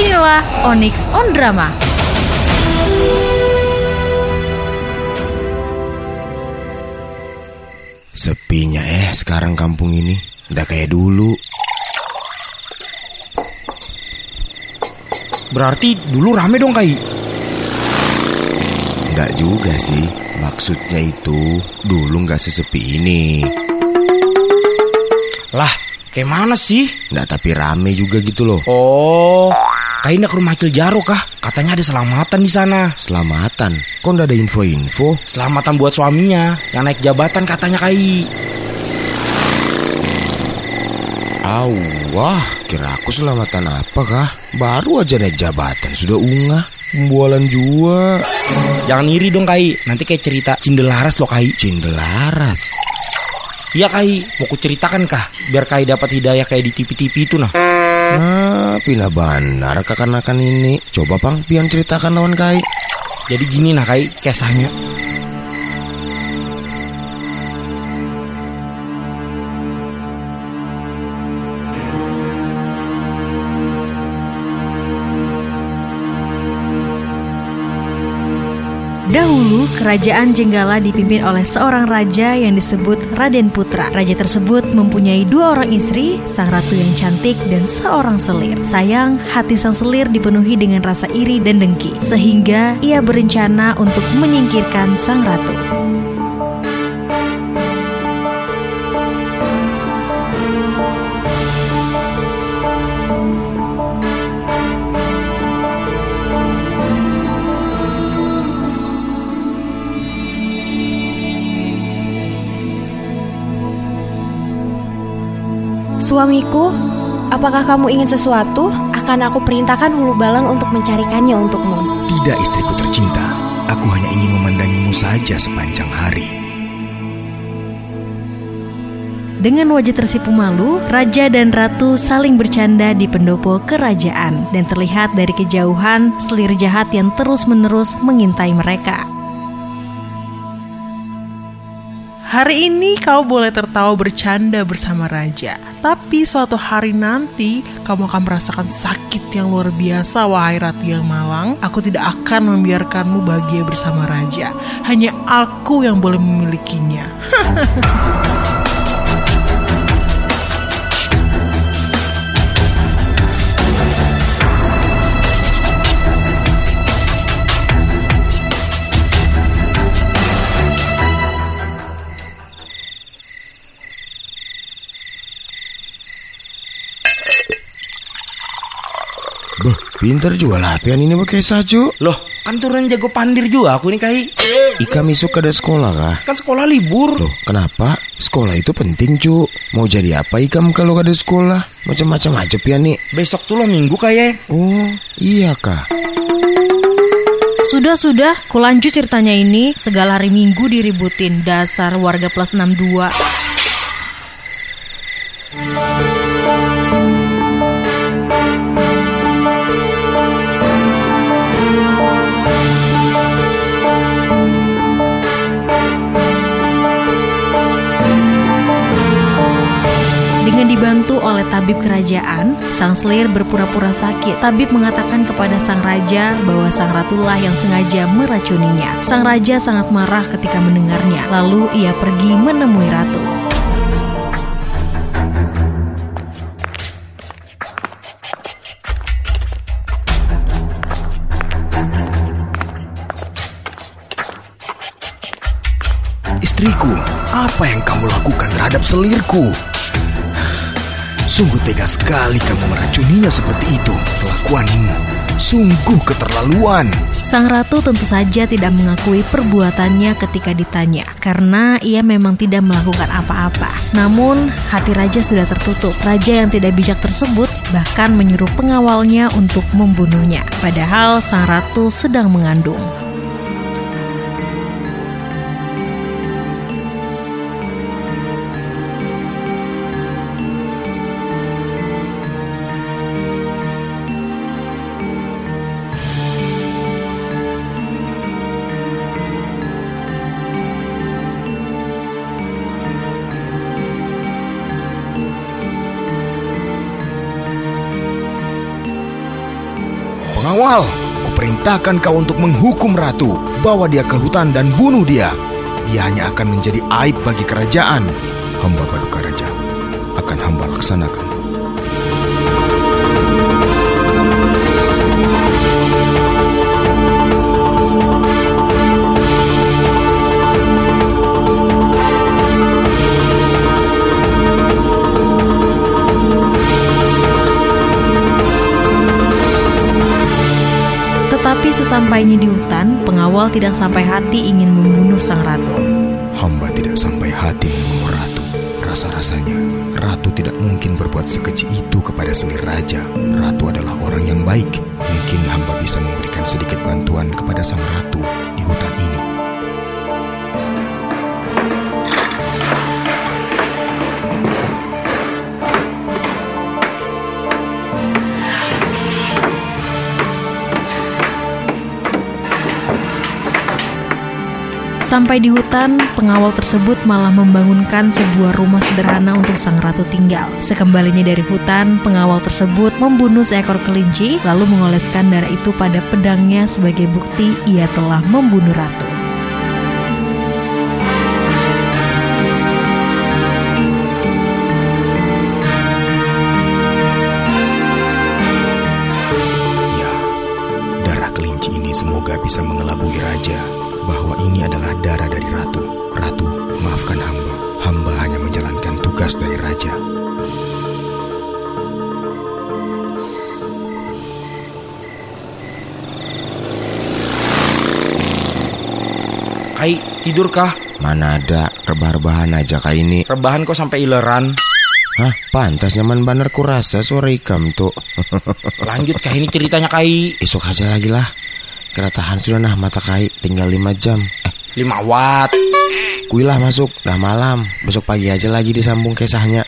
Inilah Onyx on Drama. Sepinya eh sekarang kampung ini. Udah kayak dulu. Berarti dulu rame dong Kai. Enggak juga sih. Maksudnya itu dulu nggak sesepi ini. Lah, kayak mana sih? Nggak tapi rame juga gitu loh. Oh, Kai nak ke rumah Acil Jaro kah? Katanya ada selamatan di sana. Selamatan. Kok nggak ada info-info? Selamatan buat suaminya yang naik jabatan katanya Kai. Aw, wah, kira aku selamatan apa kah? Baru aja naik jabatan sudah ungah. Pembualan jua. Jangan iri dong Kai. Nanti kayak cerita Cindelaras loh Kai. Cindelaras. Iya Kai, mau ku ceritakan kah? Biar Kai dapat hidayah kayak di TV-TV itu nah. Nah, pina benar kekanakan ini. Coba pang, pian ceritakan lawan kai. Jadi gini nah Kai, kisahnya. Dahulu, kerajaan Jenggala dipimpin oleh seorang raja yang disebut Raden Putra. Raja tersebut mempunyai dua orang istri, sang ratu yang cantik dan seorang selir. Sayang, hati sang selir dipenuhi dengan rasa iri dan dengki, sehingga ia berencana untuk menyingkirkan sang ratu. Suamiku, apakah kamu ingin sesuatu? Akan aku perintahkan hulu balang untuk mencarikannya untukmu. Tidak istriku tercinta, aku hanya ingin memandangimu saja sepanjang hari. Dengan wajah tersipu malu, raja dan ratu saling bercanda di pendopo kerajaan dan terlihat dari kejauhan selir jahat yang terus-menerus mengintai mereka. Hari ini kau boleh tertawa bercanda bersama raja, tapi suatu hari nanti kamu akan merasakan sakit yang luar biasa, wahai ratu yang malang. Aku tidak akan membiarkanmu bahagia bersama raja. Hanya aku yang boleh memilikinya. pinter juga lah pian ini pakai saju. Loh, kan turun jago pandir juga aku nih Kai. Ika misuk ada sekolah kah? Kan sekolah libur. Loh, kenapa? Sekolah itu penting, cu. Mau jadi apa ikam kalau ada sekolah? Macam-macam aja pian nih. Besok tuh lo minggu kayak. Oh, iya kah? Sudah-sudah, kulanjut ceritanya ini, segala hari minggu diributin dasar warga plus 62. Dengan dibantu oleh tabib kerajaan, sang selir berpura-pura sakit. Tabib mengatakan kepada sang raja bahwa sang ratulah yang sengaja meracuninya. Sang raja sangat marah ketika mendengarnya. Lalu ia pergi menemui ratu. Istriku, apa yang kamu lakukan terhadap selirku? Sungguh tega sekali kamu meracuninya seperti itu. Kelakuanmu sungguh keterlaluan. Sang ratu tentu saja tidak mengakui perbuatannya ketika ditanya, karena ia memang tidak melakukan apa-apa. Namun, hati raja sudah tertutup. Raja yang tidak bijak tersebut bahkan menyuruh pengawalnya untuk membunuhnya, padahal sang ratu sedang mengandung. Pengawal, kuperintahkan kau untuk menghukum ratu. Bawa dia ke hutan dan bunuh dia. Dia hanya akan menjadi aib bagi kerajaan. Hamba Paduka Raja akan hamba laksanakan. Sesampainya di hutan, pengawal tidak sampai hati ingin membunuh sang ratu. Hamba tidak sampai hati membunuh ratu. Rasa-rasanya, ratu tidak mungkin berbuat sekeji itu kepada selir raja. Ratu adalah orang yang baik. Mungkin hamba bisa memberikan sedikit bantuan kepada sang ratu Sampai di hutan, pengawal tersebut malah membangunkan sebuah rumah sederhana untuk sang ratu tinggal. Sekembalinya dari hutan, pengawal tersebut membunuh seekor kelinci, lalu mengoleskan darah itu pada pedangnya sebagai bukti ia telah membunuh ratu. Ya, darah kelinci ini semoga bisa mengelabui raja ini adalah darah dari ratu. Ratu, maafkan hamba. Hamba hanya menjalankan tugas dari raja. Kai, tidur kah? Mana ada rebah-rebahan aja kayak ini. Rebahan kok sampai ileran. Hah, pantas nyaman banar ku rasa suara ikam tuh. Lanjut kah ini ceritanya Kai? Esok aja lagi lah. Keratahan sudah nah mata kai tinggal 5 jam. Eh, 5 watt. kuilah masuk, dah malam. Besok pagi aja lagi disambung kisahnya.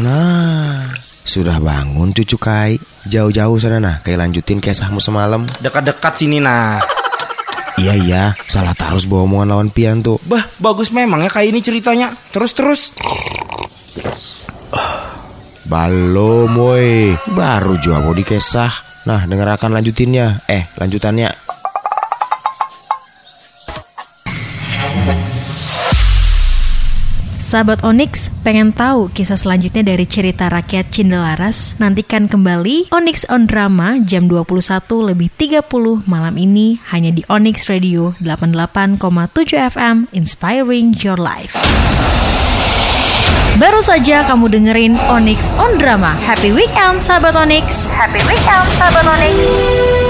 Nah, sudah bangun cucu Kai. Jauh-jauh sana nah, kayak lanjutin kisahmu semalam. Dekat-dekat sini nah. Iya iya, salah terus bawa omongan lawan pian tuh. Bah, bagus memang ya Kai ini ceritanya. Terus-terus. Belum woi Baru juga mau dikesah Nah dengarkan lanjutinnya Eh lanjutannya Sahabat Onyx, pengen tahu kisah selanjutnya dari cerita rakyat Cindelaras? Nantikan kembali Onyx on Drama jam 21 lebih 30 malam ini hanya di Onyx Radio 88,7 FM Inspiring Your Life. Baru saja kamu dengerin Onyx on Drama. Happy weekend sahabat Onyx. Happy weekend sahabat Onyx.